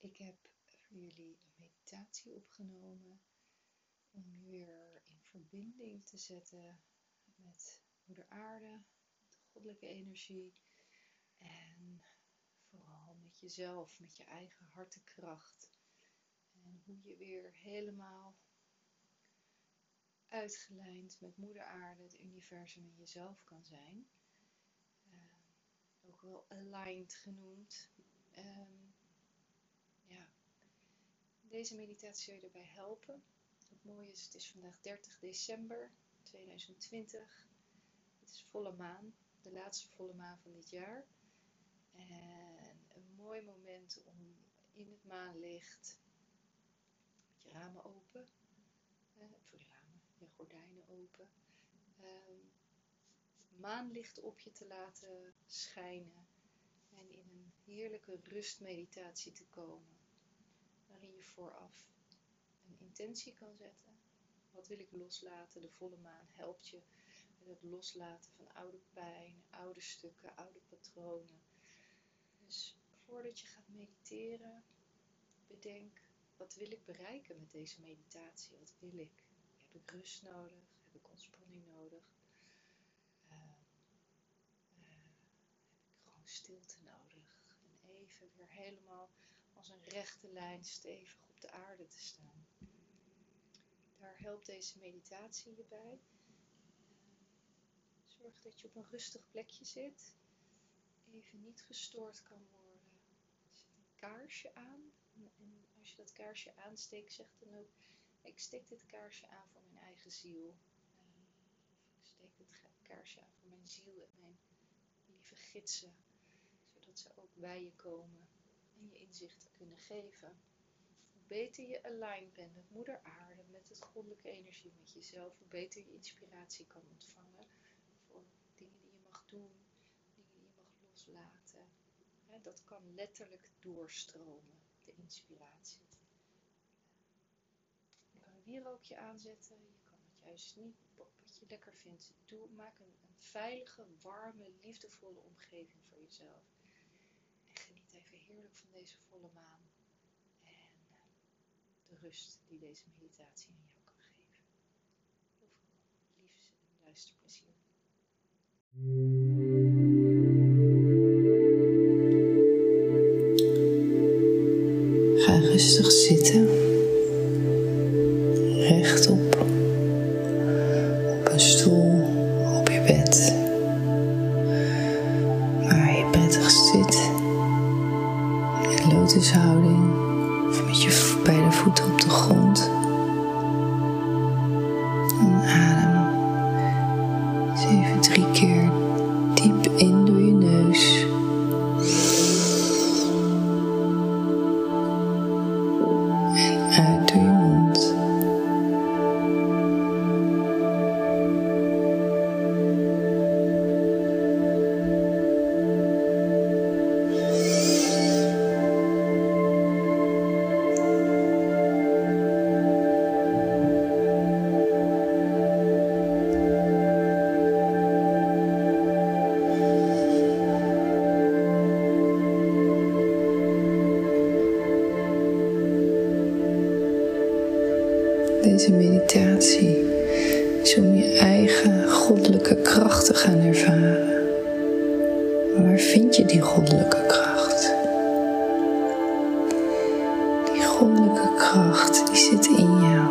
Ik heb voor jullie een meditatie opgenomen om je weer in verbinding te zetten met Moeder Aarde, de goddelijke energie en vooral met jezelf, met je eigen hartekracht. En hoe je weer helemaal uitgelijnd met Moeder Aarde, het universum en jezelf kan zijn. Uh, ook wel aligned genoemd. Ja. Deze meditatie zal je erbij helpen. Het mooie is, het is vandaag 30 december 2020. Het is volle maan, de laatste volle maan van dit jaar. En een mooi moment om in het maanlicht met je ramen open, eh, voor de ramen, je gordijnen open, eh, maanlicht op je te laten schijnen en in een heerlijke rustmeditatie te komen waarin je vooraf een intentie kan zetten. Wat wil ik loslaten? De volle maan helpt je met het loslaten van oude pijn, oude stukken, oude patronen. Dus voordat je gaat mediteren, bedenk, wat wil ik bereiken met deze meditatie? Wat wil ik? Heb ik rust nodig? Heb ik ontspanning nodig? Uh, uh, heb ik gewoon stilte nodig? En even weer helemaal als een rechte lijn stevig op de aarde te staan. Daar helpt deze meditatie je bij. Zorg dat je op een rustig plekje zit. Even niet gestoord kan worden. Zet een kaarsje aan. En als je dat kaarsje aansteekt, zeg dan ook: Ik steek dit kaarsje aan voor mijn eigen ziel. ik steek dit kaarsje aan voor mijn ziel en mijn lieve gidsen. Zodat ze ook bij je komen en je inzichten kunnen geven. Hoe beter je aligned bent met moeder aarde, met het goddelijke energie, met jezelf, hoe beter je inspiratie kan ontvangen voor dingen die je mag doen, dingen die je mag loslaten. dat kan letterlijk doorstromen, de inspiratie. Je kan een wierookje aanzetten, je kan het juist niet, wat je lekker vindt. Doe, maak een, veilige, warme, liefdevolle omgeving voor jezelf heerlijk van deze volle maan en eh, de rust die deze meditatie aan jou kan geven. Heel veel liefs en luisterplezier. Ga rustig zitten. op de grond. Deze meditatie is om je eigen goddelijke kracht te gaan ervaren. waar vind je die goddelijke kracht? Die goddelijke kracht die zit in jou,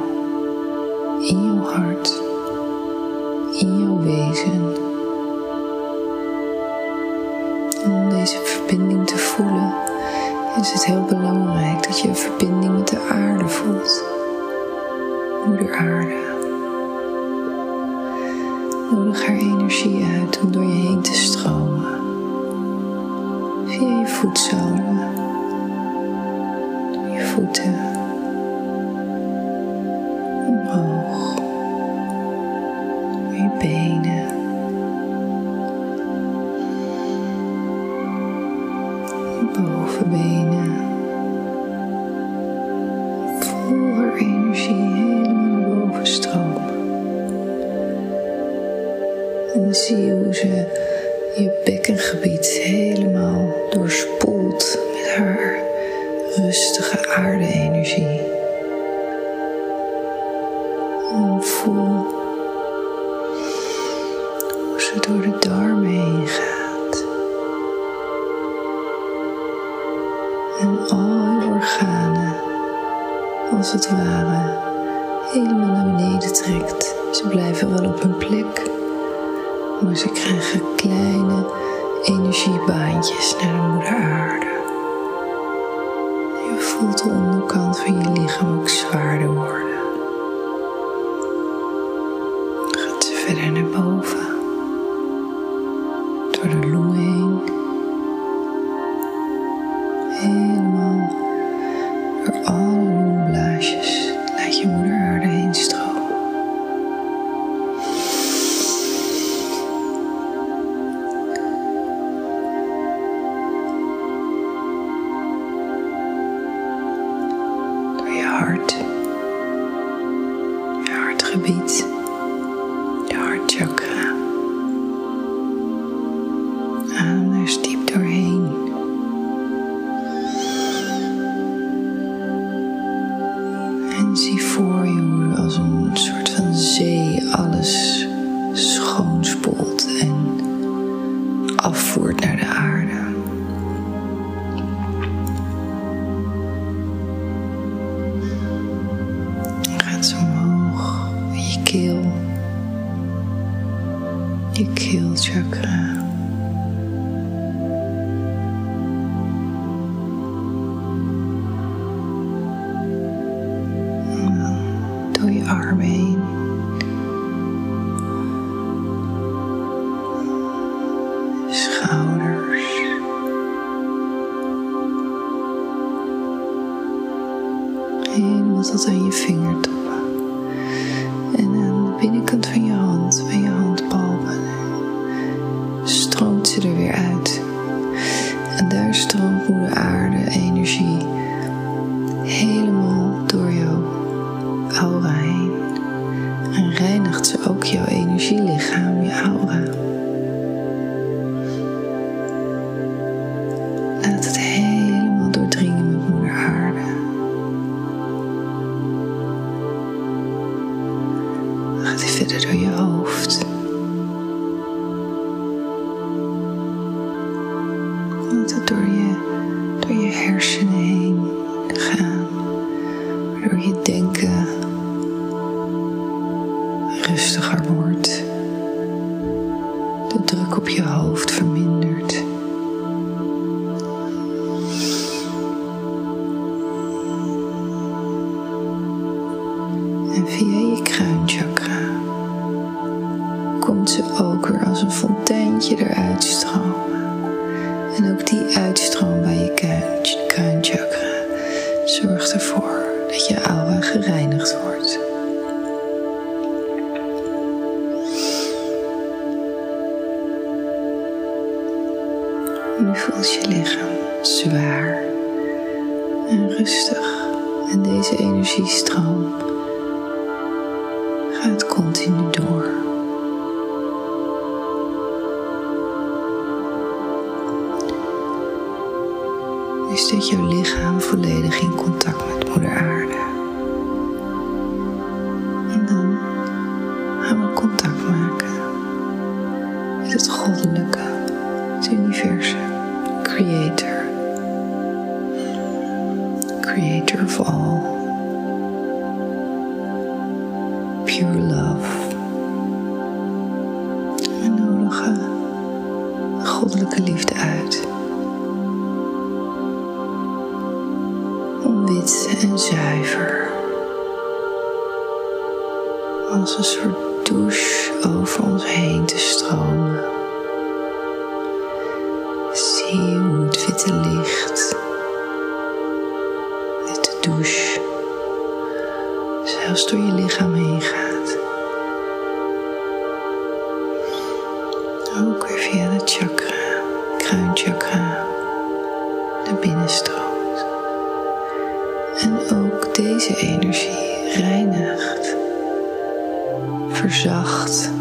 in jouw hart, in jouw wezen. om deze verbinding te voelen is het heel belangrijk omhoog, je benen. bovenbenen. Voel haar energie En zie hoe ze je bekkengebied helemaal doorspoelt met haar rustige aarde-energie. Voel hoe ze door de darmen heen gaat. En al je organen, als het ware, helemaal naar beneden trekt. Ze blijven wel op hun plek, maar ze krijgen kleine energiebaantjes naar de moeder aarde. Je voelt de onderkant van je lichaam ook zwaarder worden. Verder naar boven, door de longen heen, helemaal door alle longblaasjes. Laat je moeder aarde heen stromen. door je hart, je hartgebied, je keel, je keelchakra. Hoofd. Komt ze ook weer als een fonteintje eruit stromen. En ook die uitstroom bij je kruin- kruinchakra zorgt ervoor dat je aura gereinigd wordt. Nu voelt je lichaam zwaar en rustig. En deze energiestroom gaat continu Nu staat jouw lichaam volledig in contact met Moeder Aarde. En dan gaan we contact maken met het goddelijke, het universum, creator, creator of all, pure love. We nodigen de goddelijke liefde uit. En zuiver als een soort douche over ons heen te stromen. Zie hoe het witte licht, witte douche, zelfs door je lichaam heen gaat. Ook weer via de chakra, kruinchakra, naar binnen stroomt. En ook deze energie reinigt, verzacht,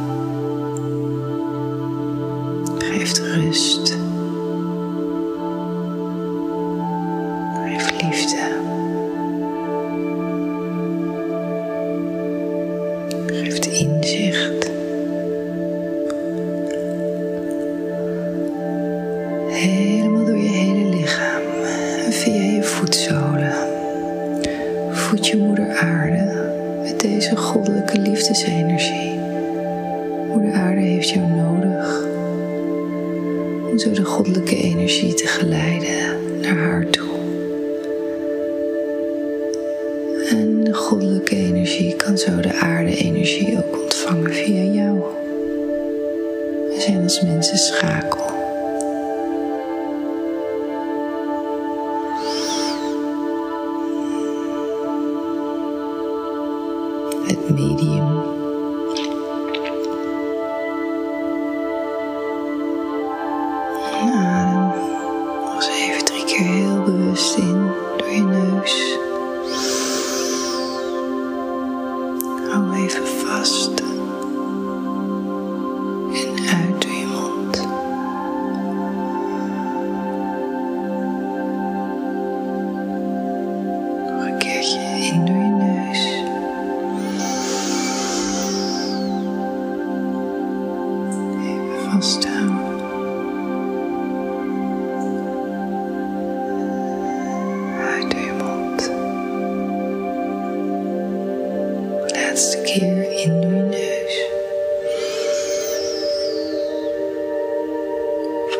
geeft rust, geeft liefde. Geeft inzicht. Schakel. Het medium.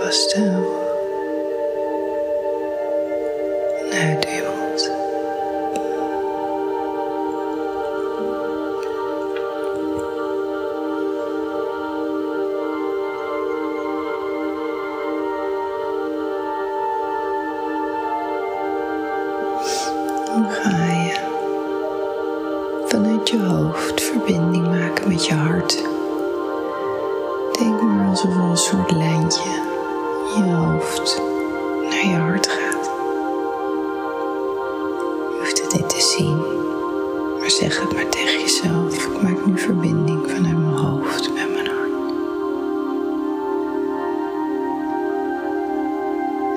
Vasthouden. En hoofd naar je hart gaat. Je hoeft het niet te zien, maar zeg het maar tegen jezelf. Ik maak nu verbinding vanuit mijn hoofd met mijn hart.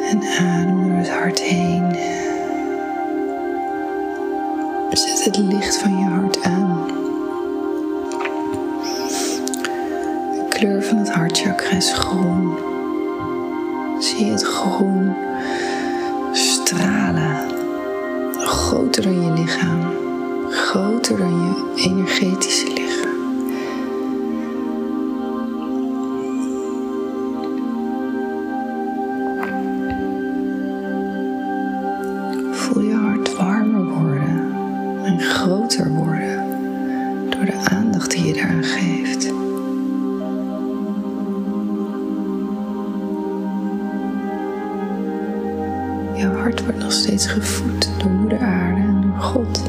En adem door het hart heen. Zet het licht van je hart aan. De kleur van het hartchakra is groen. Zie het groen stralen. Groter dan je lichaam. Groter dan je energetische lichaam. Jouw hart wordt nog steeds gevoed door Moeder Aarde en door God.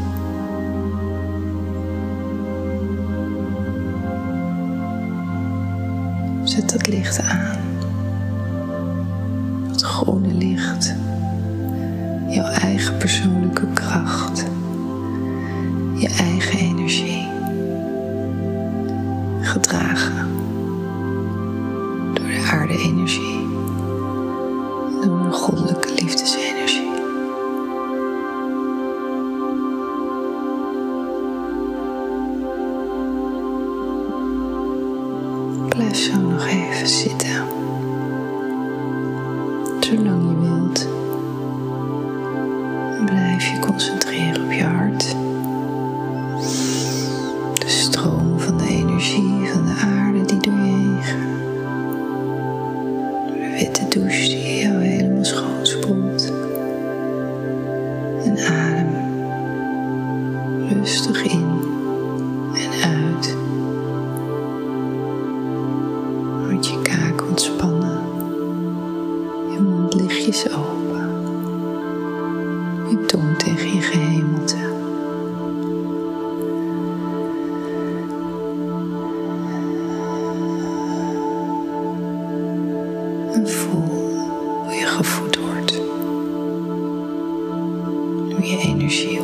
Zet dat licht aan. Dat groene licht. Jouw eigen persoonlijke kracht. Je eigen energie. Gedragen door de aarde-energie. Door de goddelijke liefdesenergie. Blijf zo nog even. Rustig in en uit. Houd je kaak ontspannen. Je mond lichtjes open. Je tong tegen je gehemelte. En voel hoe je gevoed wordt. Hoe je energie